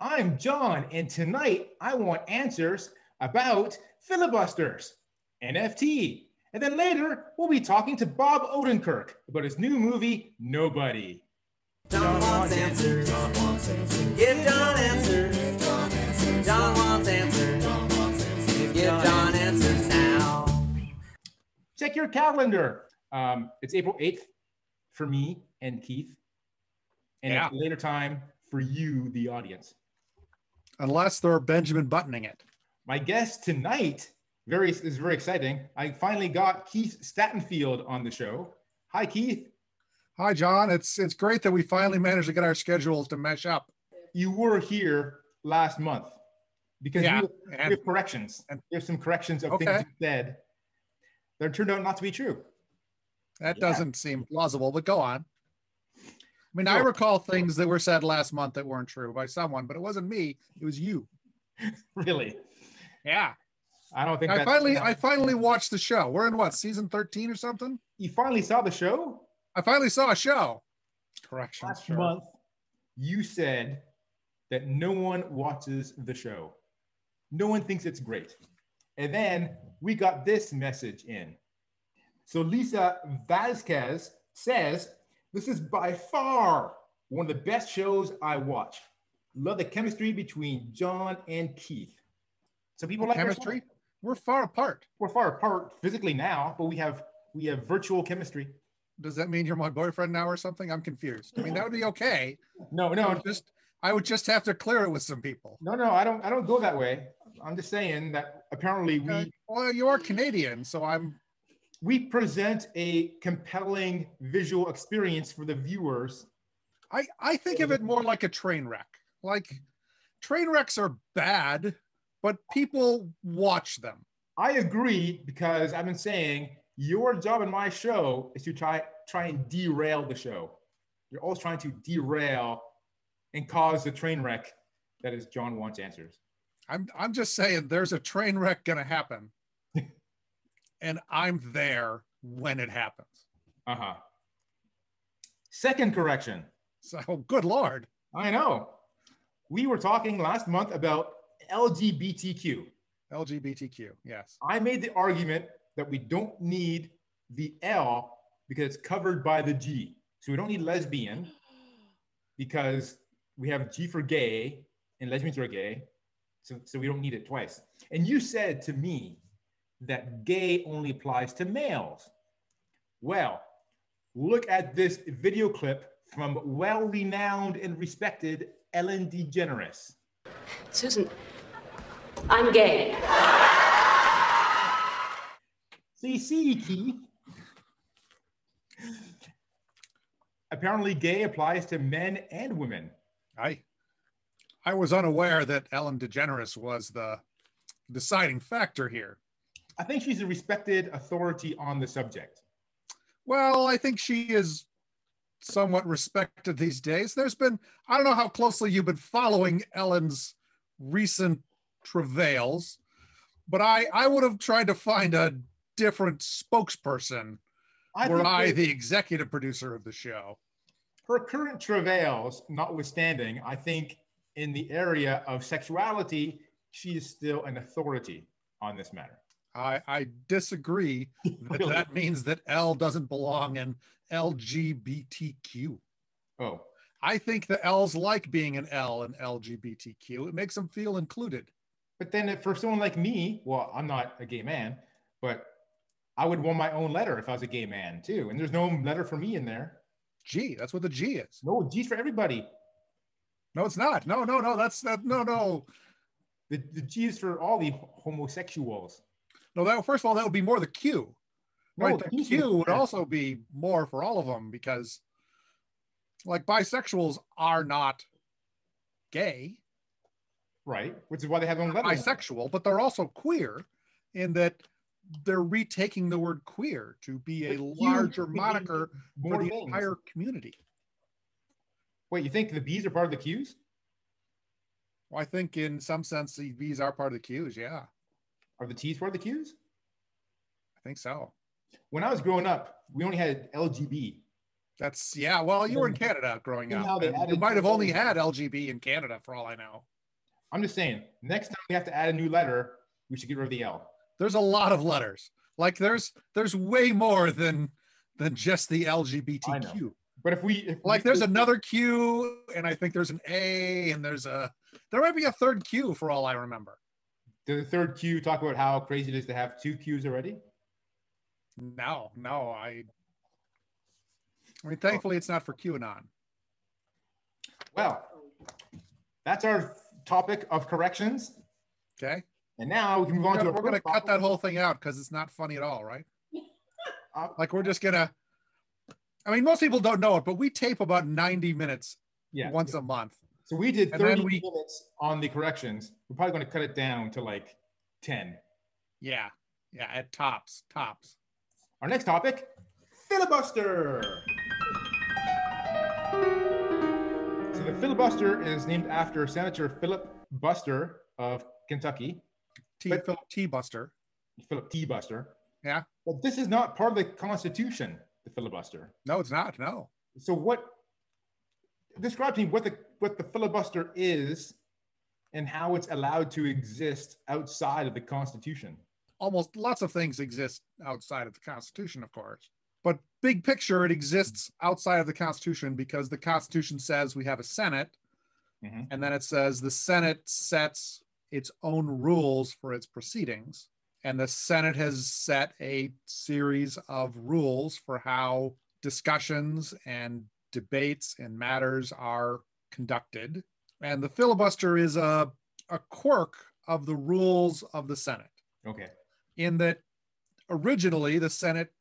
I'm John, and tonight I want answers about filibusters, NFT, and then later we'll be talking to Bob Odenkirk about his new movie, Nobody. John wants answers. Give John answers. John wants answers. Give John answers now. Check your calendar. Um, it's April 8th for me and Keith, and Yeah. later time for you, the audience. Unless they're Benjamin buttoning it. My guest tonight very is very exciting. I finally got Keith Stattenfield on the show. Hi, Keith. Hi, John. It's it's great that we finally managed to get our schedules to mesh up. You were here last month because Yeah, we and- have corrections. and- we have some corrections of Okay. things you said that turned out not to be true. That Yeah. doesn't seem plausible, but go on. I mean, I recall things that were said last month that weren't true by someone, but it wasn't me. It was you. Really, Yeah. I don't think I finally I finally watched the show. We're in what, season 13 or something? you finally saw the show I finally saw a show. Correction. last Sure. month. You said that no one watches the show. No one thinks it's great. And then we got this message in. So Lisa Vasquez says, This is by far one of the best shows I watch. Love the chemistry between John and Keith. So people like Chemistry? We're far apart. We're far apart physically now, but we have we have virtual chemistry. Does that mean you're my boyfriend now or something? I'm confused. I mean, that would be okay. No, I no, would just I would just have to clear it with some people. no, no. I don't. I don't go that way. I'm just saying that apparently we Uh, well, you are Canadian, so I'm we present a compelling visual experience for the viewers. I, I think of it more like a train wreck. Like train wrecks are bad, but people watch them. I agree because I've been saying your job in my show is to try try and derail the show. You're always trying to derail and cause the train wreck that is John wants answers. I'm I'm just saying there's a train wreck gonna happen. And I'm there when it happens. Uh huh. Second correction. So good lord. I know. We were talking last month about LGBTQ. LGBTQ. Yes. I made the argument that we don't need the L because it's covered by the G. So we don't need lesbian because we have G for gay and lesbians are gay. So, so we don't need it twice. And you said to me that gay only applies to males. Well, look at this video clip from well renowned and respected Ellen DeGeneres. Susan, I'm gay. See, see, Keith. Apparently, gay applies to men and women. I I was unaware that Ellen DeGeneres was the deciding factor here. I think she's a respected authority on the subject. Well, I think she is somewhat respected these days. There's been, I don't know how closely you've been following Ellen's recent travails, but I, I would have tried to find a different spokesperson I were I the executive producer of the show. her current travails notwithstanding, I think in the area of sexuality, she is still an authority on this matter. I, I disagree that Really? that means that L doesn't belong in LGBTQ. Oh, I think the L's like being an L in LGBTQ. It makes them feel included. but then for someone like me, well, I'm not a gay man, but I would want my own letter if I was a gay man too. And there's no letter for me in there. G, that's what the G is. No, G's for everybody. No, it's not. No, no, no. That's that. No, no, The, the G is for all the homosexuals. No. That first of all, that would be more the Q. No, Right, the Q would also be more for all of them because, like, bisexuals are not gay, Right, which is why they have own bisexual, but they're also queer, in that they're retaking the word queer to be a But larger moniker for the things. entire community. Wait, you think the B's are part of the Q's? Well, I think in some sense the B's are part of the Q's. Yeah, Are the T's part of the Q's? I think so. When I was growing up, we only had LGB. That's yeah. Well, you were in Canada growing up. You might have only had LGB in Canada, for all I know. I'm just saying, next time we have to add a new letter, we should get rid of the L. There's a lot of letters. Like there's there's way more than than just the LGBTQ. But if we if Like we, there's another Q, and I think there's an A, and there's a there might be a third Q for all I remember. The third Q talk about how crazy it is to have two Qs already? No, no, I. I mean, thankfully, it's not for QAnon. Well, that's our topic of corrections. Okay, And now we can move on to we're gonna cut that whole thing out because it's not funny at all, right? Uh, Like we're just gonna. I mean, most people don't know it, but we tape about 90 minutes Yeah. once a month. So we did 30 we- minutes on the corrections. We're probably going to cut it down to like 10. Yeah, yeah, at tops, tops. Our next topic filibuster. So the filibuster is named after Senator Philip Buster of Kentucky, T But- Philip T Buster. Philip T. Buster. Yeah. But this is not part of the Constitution, the filibuster. No, it's not. No. So what? Describe to me what the what the filibuster is, and how it's allowed to exist outside of the Constitution. almost lots of things exist outside of the Constitution, of course. But big picture, it exists outside of the Constitution because the Constitution says we have a Senate, Mhm. and then it says the Senate sets its own rules for its proceedings. And the Senate has set a series of rules for how discussions and debates and matters are conducted. And the filibuster is a, a quirk of the rules of the Senate Okay. in that originally the Senate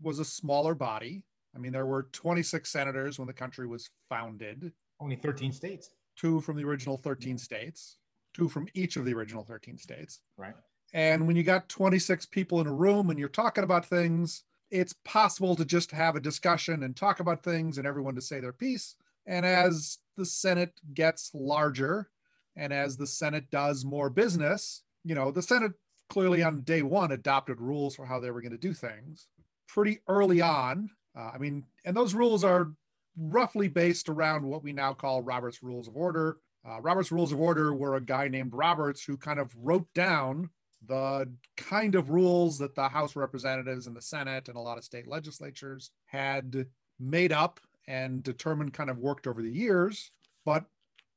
was a smaller body. I mean, there were 26 senators when the country was founded, Only 13 states, two from the original 13 states, two from each of the original 13 states. right? And when you got 26 people in a room and you're talking about things, it's possible to just have a discussion and talk about things and everyone to say their piece. And as the Senate gets larger and as the Senate does more business, you know, the Senate clearly on day one adopted rules for how they were going to do things pretty early on. Uh, I mean, and those rules are roughly based around what we now call Robert's Rules of Order. Uh, Robert's Rules of Order were a guy named Roberts who kind of wrote down the kind of rules that the House Representatives and the Senate and a lot of state legislatures had made up and determined kind of worked over the years. But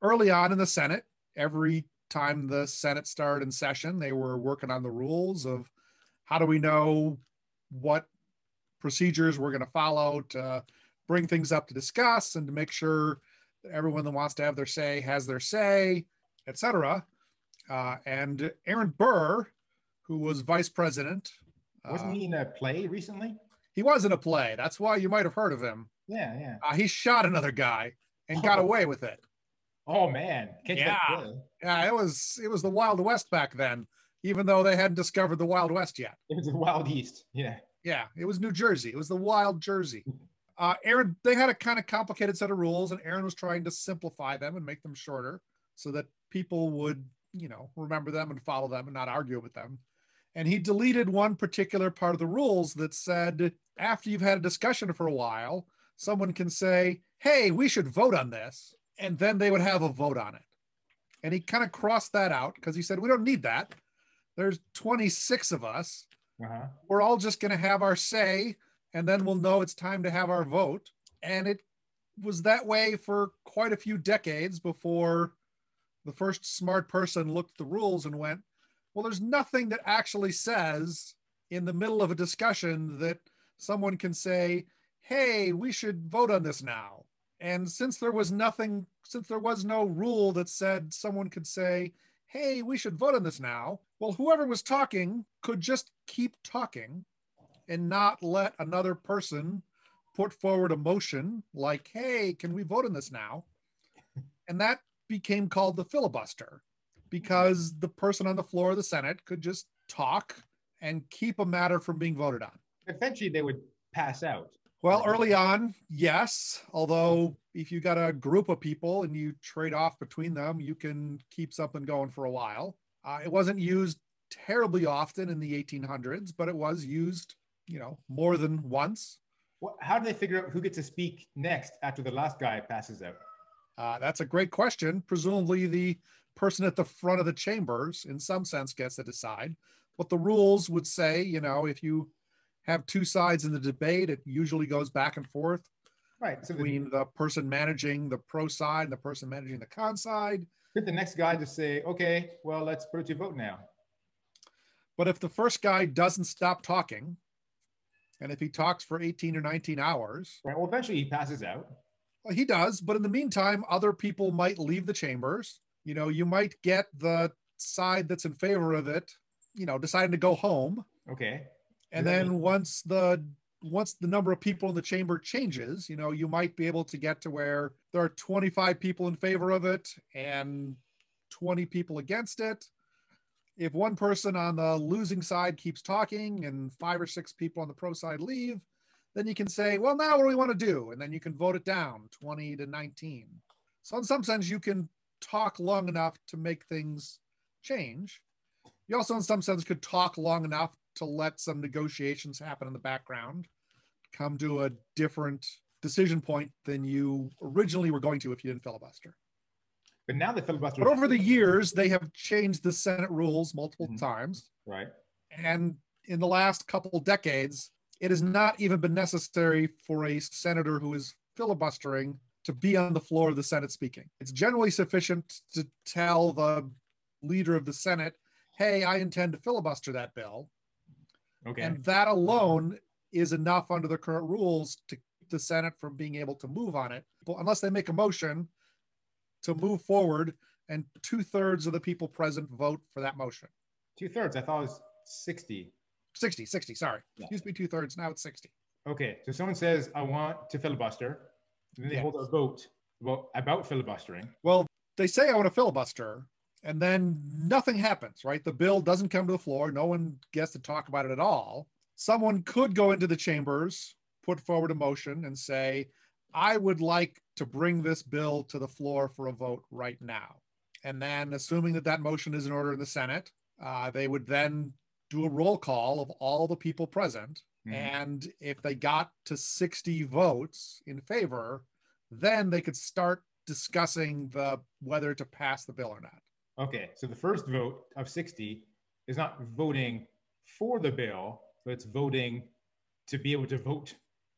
early on in the Senate, every time the Senate started in session, they were working on the rules of how do we know what procedures we're going to follow to bring things up to discuss and to make sure that everyone that wants to have their say has their say, etc. Uh, and Aaron Burr, who was vice president, Wasn't uh, he in a play recently? he was in a play. That's why you might have heard of him. Yeah, yeah. Uh, he shot another guy and got Oh. away with it. Oh man, Catch Yeah. Yeah, it was it was the Wild West back then, even though they hadn't discovered the Wild West yet. It was the Wild East. Yeah. Yeah, it was New Jersey. It was the Wild Jersey. Uh, Aaron, they had a kind of complicated set of rules, and Aaron was trying to simplify them and make them shorter so that people would, you know, remember them and follow them and not argue with them. And he deleted one particular part of the rules that said after you've had a discussion for a while, someone can say, hey, we should vote on this. And then they would have a vote on it. And he kind of crossed that out because he said, we don't need that. There's 26 of us Uh-huh. we're all just going to have our say and then we'll know it's time to have our vote and it was that way for quite a few decades before the first smart person looked at the rules and went well there's nothing that actually says in the middle of a discussion that someone can say hey we should vote on this now and since there was nothing since there was no rule that said someone could say hey, we should vote on this now. Well, whoever was talking could just keep talking and not let another person put forward a motion like, hey, can we vote on this now? And that became called the filibuster because the person on the floor of the Senate could just talk and keep a matter from being voted on. Eventually, they would pass out. Well, early on, yes. Although, if you got a group of people and you trade off between them, you can keep something going for a while. Uh, it wasn't used terribly often in the 1800s, but it was used, you know, more than once. What, how do they figure out who gets to speak next after the last guy passes out? Uh, that's a great question. Presumably, the person at the front of the chambers, in some sense, gets to decide. But the rules would say, you know, if you have two sides in the debate, it usually goes back and forth Right. So the, between the person managing the pro side and the person managing the con side. could the next guy just say, okay, well, let's put it to vote now? But if the first guy doesn't stop talking, and if he talks for 18 or 19 hours, Right. Well, eventually he passes out. well, he does. But in the meantime, other people might leave the chambers. You know, you might get the side that's in favor of it, you know, deciding to go home. Okay. And Yeah. then once the once the number of people in the chamber changes, you know, you might be able to get to where there are 25 people in favor of it and 20 people against it. If one person on the losing side keeps talking and five or six people on the pro side leave, then you can say, well, now what do we want to do? And then you can vote it down 20 to 19. So, in some sense, you can talk long enough to make things change. You also, in some sense, could talk long enough to let some negotiations happen in the background, come to a different decision point than you originally were going to if you didn't filibuster. But now the filibuster. But over the years, they have changed the Senate rules multiple Mhm. times. right. And in the last couple decades, it has not even been necessary for a senator who is filibustering to be on the floor of the Senate speaking. It's generally sufficient to tell the leader of the Senate, hey, I intend to filibuster that bill. Okay. And that alone is enough under the current rules to keep the Senate from being able to move on it, But unless they make a motion to move forward and two thirds of the people present vote for that motion. Two thirds. I thought it was 60. 60, 60, sorry. Yeah. Used to be two thirds, now it's 60. Okay. So someone says, I want to filibuster. And then they Yes. hold a vote about, about filibustering. Well, they say I want to filibuster, and then nothing happens, right? The bill doesn't come to the floor. No one gets to talk about it at all. Someone could go into the chambers, put forward a motion, and say, I would like to bring this bill to the floor for a vote right now. And then, assuming that that motion is in order in the Senate, uh, they would then do a roll call of all the people present. Mhm. And if they got to 60 votes in favor, then they could start discussing the whether to pass the bill or not. Okay. So the first vote of 60 is not voting for the bill, but it's voting to be able to vote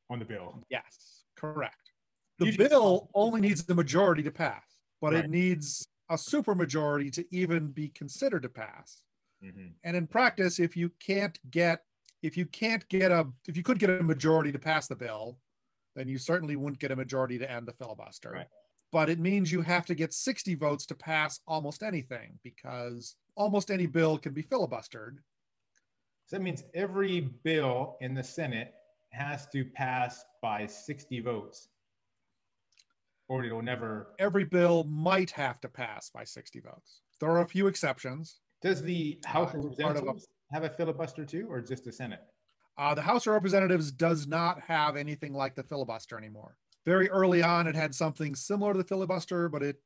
on the bill. Yes, correct. The Usually- bill only needs the majority to pass, but Right. it needs a supermajority to even be considered to pass. Mhm. And in practice, if you can't get if you can't get a if you could get a majority to pass the bill, then you certainly wouldn't get a majority to end the filibuster. Right. But it means you have to get 60 votes to pass almost anything because almost any bill can be filibustered. So that means every bill in the Senate has to pass by 60 votes, or it'll never. Every bill might have to pass by 60 votes. There are a few exceptions. Does the House of part of a- Representatives have a filibuster too, or just the Senate? Uh, the House of Representatives does not have anything like the filibuster anymore. Very early on, it had something similar to the filibuster, but it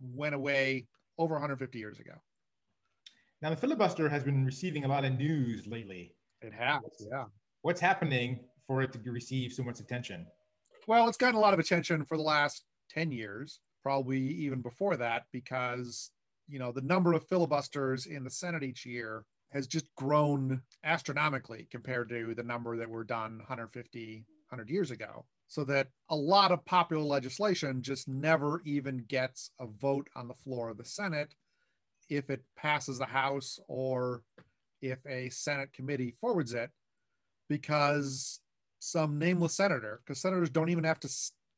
went away over 150 years ago. Now, the filibuster has been receiving a lot of news lately. It has, yeah. What's happening for it to receive so much attention? Well, it's gotten a lot of attention for the last 10 years, probably even before that, because you know the number of filibusters in the Senate each year has just grown astronomically compared to the number that were done 150, 100 years ago. So that a lot of popular legislation just never even gets a vote on the floor of the Senate if it passes the House or if a Senate committee forwards it, because some nameless senator, because senators don't even have to,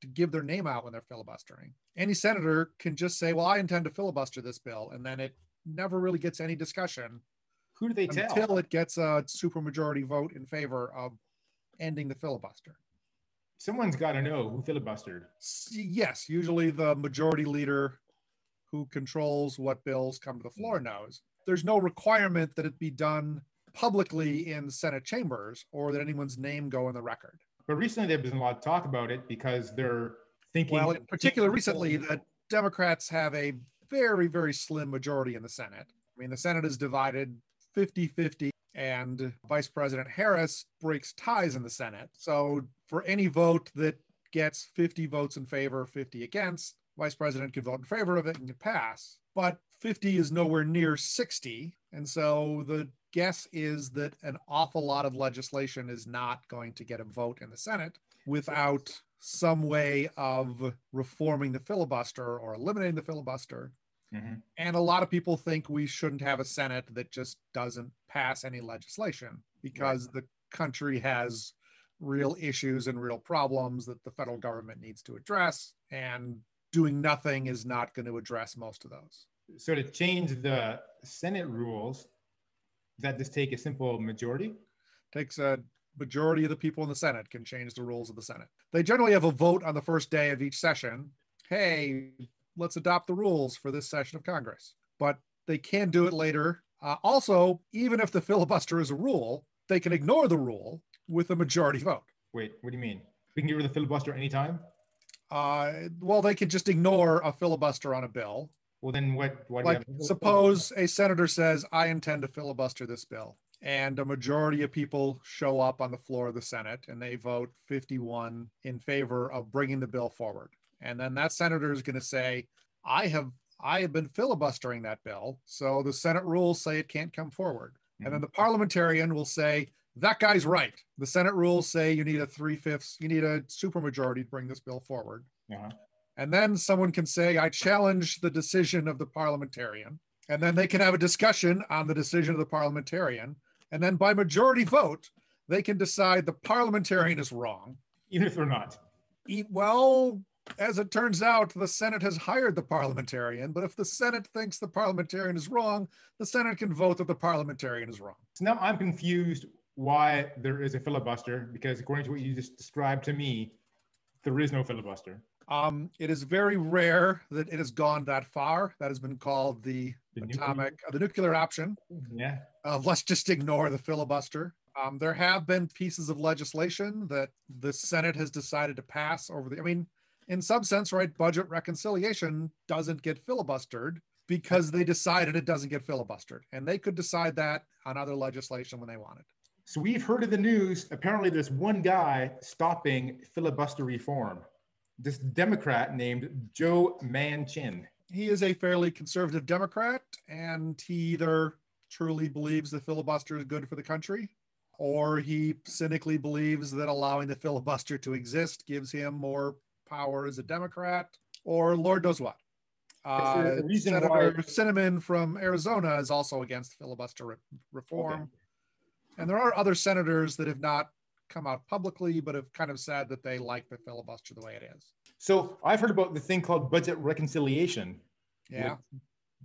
to give their name out when they're filibustering. Any senator can just say, "Well, I intend to filibuster this bill," and then it never really gets any discussion Who do they tell? until it gets a supermajority vote in favor of ending the filibuster. Someone's got to know who filibustered. Yes, usually the majority leader who controls what bills come to the floor mm. knows. There's no requirement that it be done publicly in Senate chambers or that anyone's name go in the record. But recently, there's been a lot of talk about it because they're thinking. Well, in particular, recently, the Democrats have a very, very slim majority in the Senate. I mean, the Senate is divided 50 50. And Vice President Harris breaks ties in the Senate. So for any vote that gets 50 votes in favor, 50 against, Vice President can vote in favor of it and can pass. But 50 is nowhere near 60. And so the guess is that an awful lot of legislation is not going to get a vote in the Senate without some way of reforming the filibuster or eliminating the filibuster. Mhm. And a lot of people think we shouldn't have a Senate that just doesn't pass any legislation because the country has real issues and real problems that the federal government needs to address. And doing nothing is not going to address most of those. So to change the Senate rules, does that just take a simple majority? Takes a majority of the people in the Senate can change the rules of the Senate. They generally have a vote on the first day of each session. Hey, let's adopt the rules for this session of Congress. But they can do it later. Uh, also, even if the filibuster is a rule, they can ignore the rule with a majority vote. Wait, what do you mean? We can get rid of the filibuster anytime? Uh, well, they could just ignore a filibuster on a bill. Well, then what? Why do Like, have- suppose a senator says, I intend to filibuster this bill, and a majority of people show up on the floor of the Senate and they vote 51 in favor of bringing the bill forward. And then that senator is going to say, I have I have been filibustering that bill, so the Senate rules say it can't come forward. And then the parliamentarian will say, that guy's right. The Senate rules say you need a three fifths, you need a supermajority to bring this bill forward. Uh-huh. And then someone can say, I challenge the decision of the parliamentarian. And then they can have a discussion on the decision of the parliamentarian. And then by majority vote, they can decide the parliamentarian is wrong. Even if they're not. Well, as it turns out, the Senate has hired the parliamentarian. But if the Senate thinks the parliamentarian is wrong, the Senate can vote that the parliamentarian is wrong. So now I'm confused why there is a filibuster because according to what you just described to me, there is no filibuster. Um, it is very rare that it has gone that far. That has been called the, The nuclear- atomic, uh, the nuclear option. Yeah. uh, let's just ignore the filibuster. Um, there have been pieces of legislation that the Senate has decided to pass over the. I mean, in some sense, right? Budget reconciliation doesn't get filibustered because they decided it doesn't get filibustered, and they could decide that on other legislation when they wanted. So we've heard of the news. Apparently, there's one guy stopping filibuster reform. This Democrat named Joe Manchin. He is a fairly conservative Democrat, and he either truly believes the filibuster is good for the country, or he cynically believes that allowing the filibuster to exist gives him more power as a Democrat, or Lord knows what. Uh, reason Senator why- Sinema from Arizona is also against filibuster re- reform. And there are other senators that have not come out publicly, but have kind of said that they like the filibuster the way it is. So I've heard about the thing called budget reconciliation. Yeah.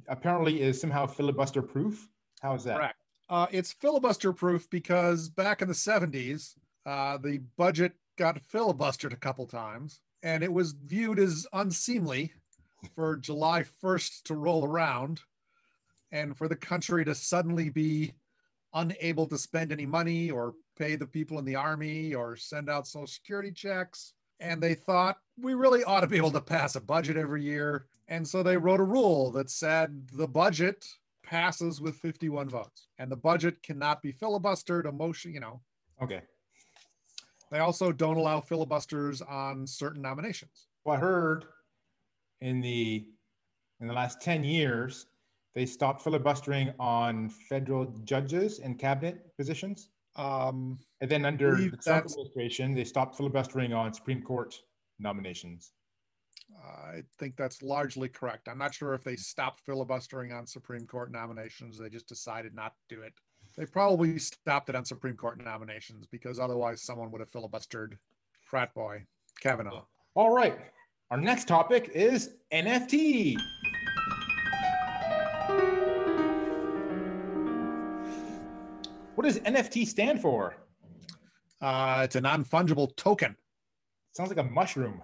apparently is somehow filibuster proof. How is that? Correct. Uh, it's filibuster proof because back in the 70s, uh, the budget got filibustered a couple times, and it was viewed as unseemly for July 1st to roll around and for the country to suddenly be unable to spend any money or pay the people in the army or send out social security checks. And they thought we really ought to be able to pass a budget every year. And so they wrote a rule that said the budget passes with 51 votes and the budget cannot be filibustered a motion you know Okay. They also don't allow filibusters on certain nominations Well, I heard in the in the last 10 years, they stopped filibustering on federal judges and cabinet positions. um And then under the Trump administration, they stopped filibustering on Supreme Court nominations. i think that's largely correct i'm not sure if they stopped filibustering on supreme court nominations they just decided not to do it they probably stopped it on supreme court nominations because otherwise someone would have filibustered frat boy kavanaugh All right. Our next topic is NFT. What does NFT stand for? uh, it's a non-fungible token Sounds like a mushroom.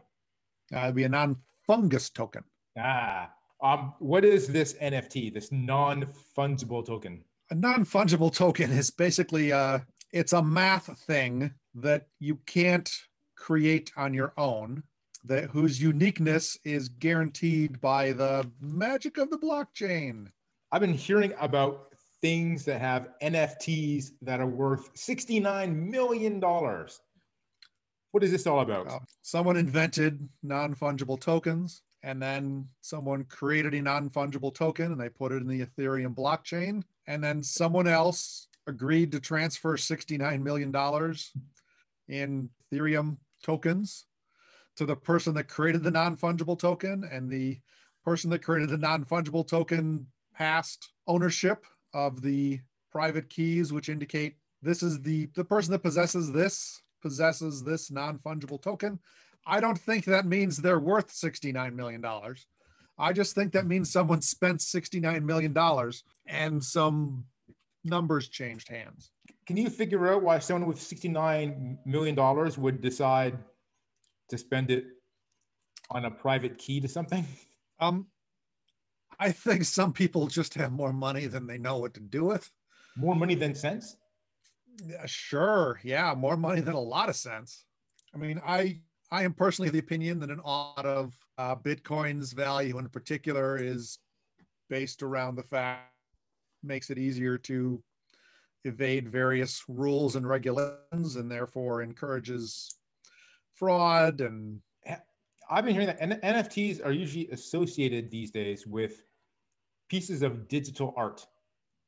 uh, it'd be a non-fungus token Ah. Um, what is this NFT, this non-fungible token? A non-fungible token is basically uh it's a math thing that you can't create on your own that whose uniqueness is guaranteed by the magic of the blockchain I've been hearing about things that have NFTs that are worth $69 million. What is this all about? Uh, someone invented non-fungible tokens and then someone created a non-fungible token and they put it in the ethereum blockchain. And then someone else agreed to transfer 69 million dollars in ethereum tokens to the person that created the non-fungible token. And the person that created the non-fungible token passed ownership of the private keys which indicate this is the the person that possesses this possesses this non-fungible token I don't think that means they're worth $69 million. I just think that means someone spent $69 million and some numbers changed hands. Can you figure out why someone with $69 million would decide to spend it on a private key to something? Um, I think some people just have more money than they know what to do with. More money than sense? Yeah, sure. Yeah, more money than a lot of sense. I mean, I I am personally of the opinion that an lot of uh, Bitcoin's value in particular is based around the fact makes it easier to evade various rules and regulations and therefore encourages fraud and I've been hearing that N- NFTs are usually associated these days with pieces of digital art.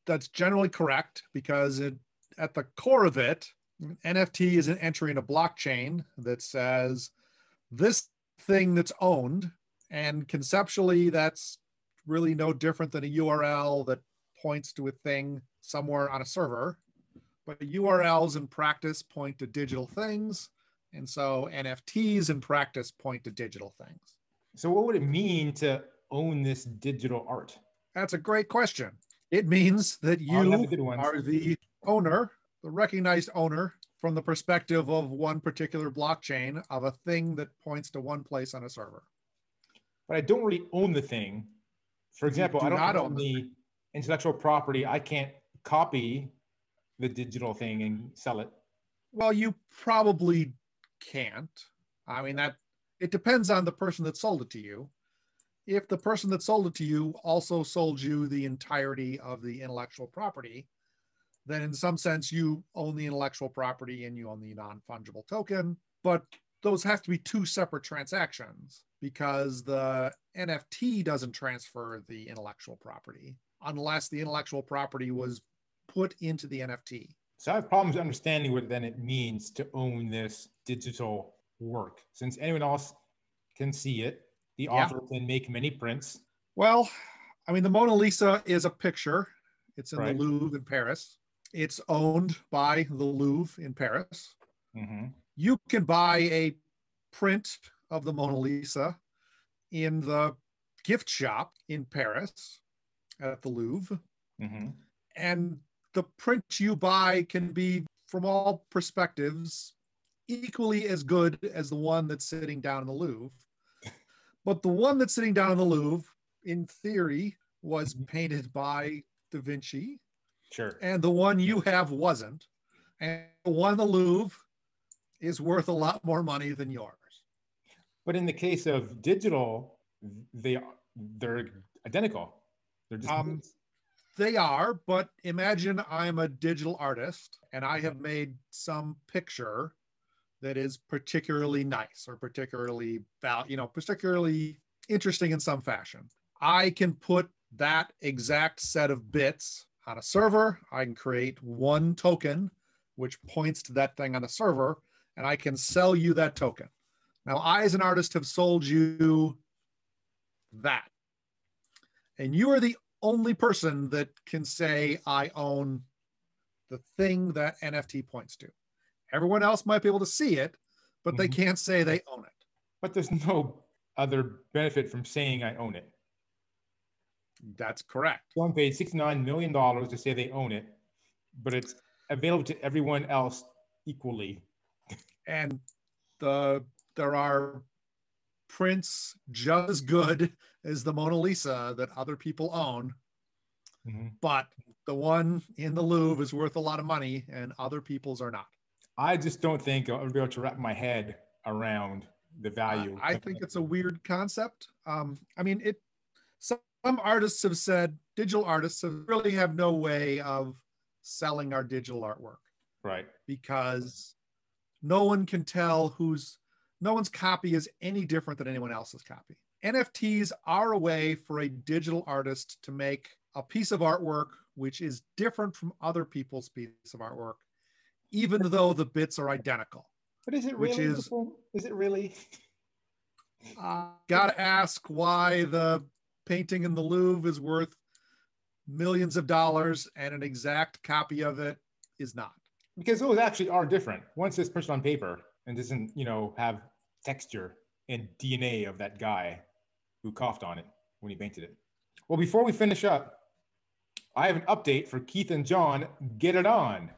That's generally correct because it, at the core of it, NFT is an entry in a blockchain that says this thing that's owned, and conceptually, that's really no different than a URL that points to a thing somewhere on a server. But URLs in practice point to digital things. And so NFTs in practice point to digital things. So, what would it mean to own this digital art? That's a great question. It means that you are the owner the recognized owner from the perspective of one particular blockchain of a thing that points to one place on a server. But I don't really own the thing. For example, do I don't not own the intellectual property. I can't copy the digital thing and sell it. Well, you probably can't. I mean, that it depends on the person that sold it to you. If the person that sold it to you also sold you the entirety of the intellectual property, then in some sense you own the intellectual property and you own the non-fungible token. But those have to be two separate transactions because the nft doesn't transfer the intellectual property unless the intellectual property was put into the nft so i have problems understanding what then it means to own this digital work. Since anyone else can see it the yeah. author can make many prints. Well i mean the mona lisa is a picture. It's in right. the louvre in paris it's owned by the Louvre in Paris. Mm-hmm. You can buy a print of the Mona Lisa in the gift shop in Paris at the Louvre. Mm-hmm. And the print you buy can be, from all perspectives, equally as good as the one that's sitting down in the Louvre. But the one that's sitting down in the Louvre, in theory, was painted by Da Vinci Sure. And the one you have wasn't. And the one the Louvre is worth a lot more money than yours. But in the case of digital, they they're identical. They're just um, they are, but imagine I'm a digital artist and I have made some picture that is particularly nice or particularly val- you know, particularly interesting in some fashion. I can put that exact set of bits on a server. I can create one token, which points to that thing on a server, and I can sell you that token. Now, I, as an artist, have sold you that. And you are the only person that can say, I own the thing that NFT points to. Everyone else might be able to see it, but mm-hmm. they can't say they own it. But there's no other benefit from saying I own it. That's correct. One paid $69 million to say they own it, but it's available to everyone else equally. And the there are prints just as good as the Mona Lisa that other people own. Mm-hmm. But the one in the Louvre is worth a lot of money and other people's are not. I just don't think I'll be able to wrap my head around the value. Uh, I think it's a weird concept. Um, I mean, it some some artists have said, digital artists have really have no way of selling our digital artwork Right. because no one can tell who's no one's copy is any different than anyone else's copy. NFTs are a way for a digital artist to make a piece of artwork which is different from other people's piece of artwork, even though the bits are identical. But is it really Which is- Is it really? Uh, gotta ask why the painting in the Louvre is worth millions of dollars and an exact copy of it is not. Because those actually are different. Once it's pushed on paper and doesn't, you know, have texture and DNA of that guy who coughed on it when he painted it. Well, before we finish up, I have an update for Keith and John. Get it on.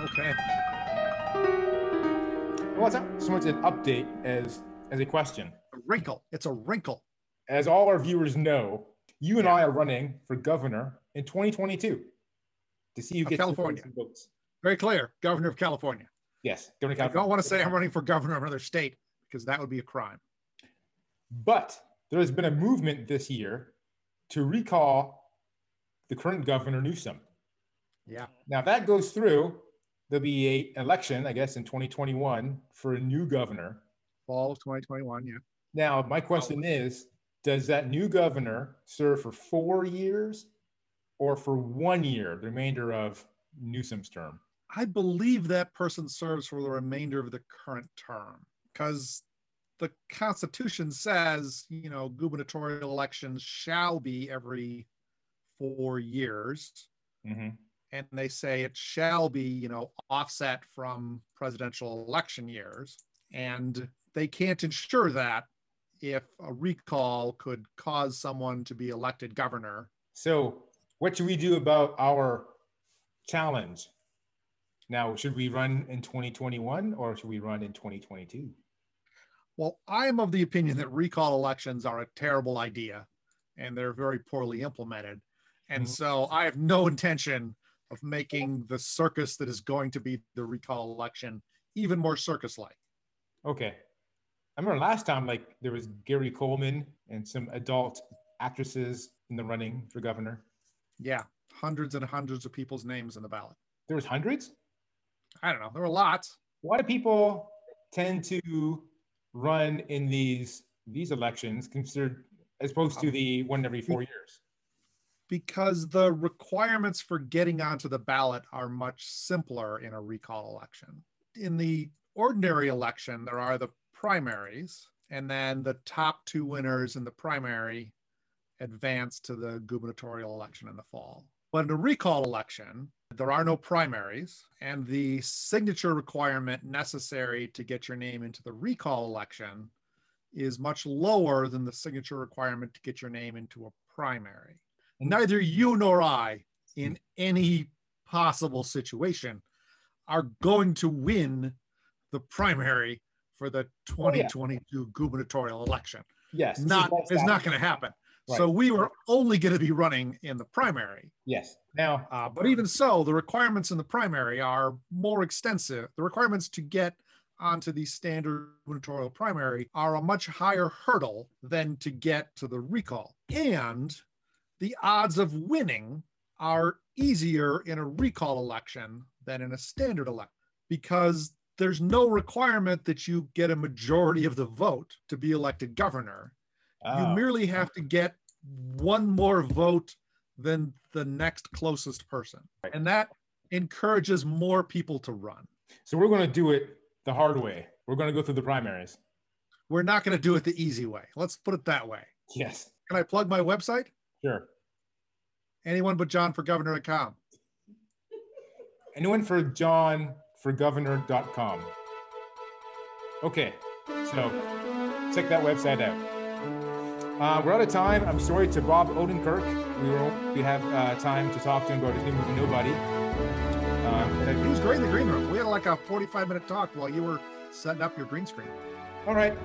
Okay. Well, it's not so much an update as as a question. A wrinkle. It's a wrinkle. As all our viewers know, you and I are running for governor in 2022 to see who Of gets California. votes. Very clear. Governor of California. Yes, governor of I don't want to say I'm running for governor of another state because that would be a crime. But there has been a movement this year to recall the current governor Newsom. Yeah. Now, if that goes through, there'll be a election, I guess, in 2021 for a new governor. Fall of 2021. Yeah. Now, my question is, does that new governor serve for four years or for one year, the remainder of Newsom's term? I believe that person serves for the remainder of the current term because the Constitution says, you know, gubernatorial elections shall be every four years. Mhm. And they say it shall be, you know, offset from presidential election years. And they can't ensure that if a recall could cause someone to be elected governor. So, what should we do about our challenge? Now, should we run in 2021 or should we run in 2022? Well, I am of the opinion that recall elections are a terrible idea and they're very poorly implemented. And Mhm. so I have no intention of making the circus that is going to be the recall election even more circus like. Okay. I remember last time, like there was Gary Coleman and some adult actresses in the running for governor. Yeah, hundreds and hundreds of people's names in the ballot. There was hundreds. I don't know, there were lots. Why do people tend to run in these these elections considered as opposed to uh, the one every four years? because the requirements for getting onto the ballot are much simpler in a recall election. In the ordinary election, there are the primaries, and then the top two winners in the primary advance to the gubernatorial election in the fall. But in a recall election, there are no primaries, and the signature requirement necessary to get your name into the recall election is much lower than the signature requirement to get your name into a primary. Neither you nor I, in any possible situation, are going to win the primary for the 2022 gubernatorial election. Yes. Not it's not going to happen. Right. So we were only going to be running in the primary. Yes. Now, Uh, but even so, the requirements in the primary are more extensive. The requirements to get onto the standard gubernatorial primary are a much higher hurdle than to get to the recall. And the odds of winning are easier in a recall election than in a standard election because there's no requirement that you get a majority of the vote to be elected governor you oh, merely have to get one more vote than the next closest person. Right. And that encourages more people to run. so we're going to do it the hard way. We're going to go through the primaries. We're not going to do it the easy way. Let's put it that way. Yes. Can I plug my website? Sure. Anyone but John for governor.com. Anyone for John for governor.com. Okay, so check that website out. Uh, we're out of time. I'm sorry to Bob Odenkirk. We won't we have uh, time to talk to him about his new movie Nobody. Um, He was great in the green room. We had like a 45 minute talk while you were setting up your green screen. all right.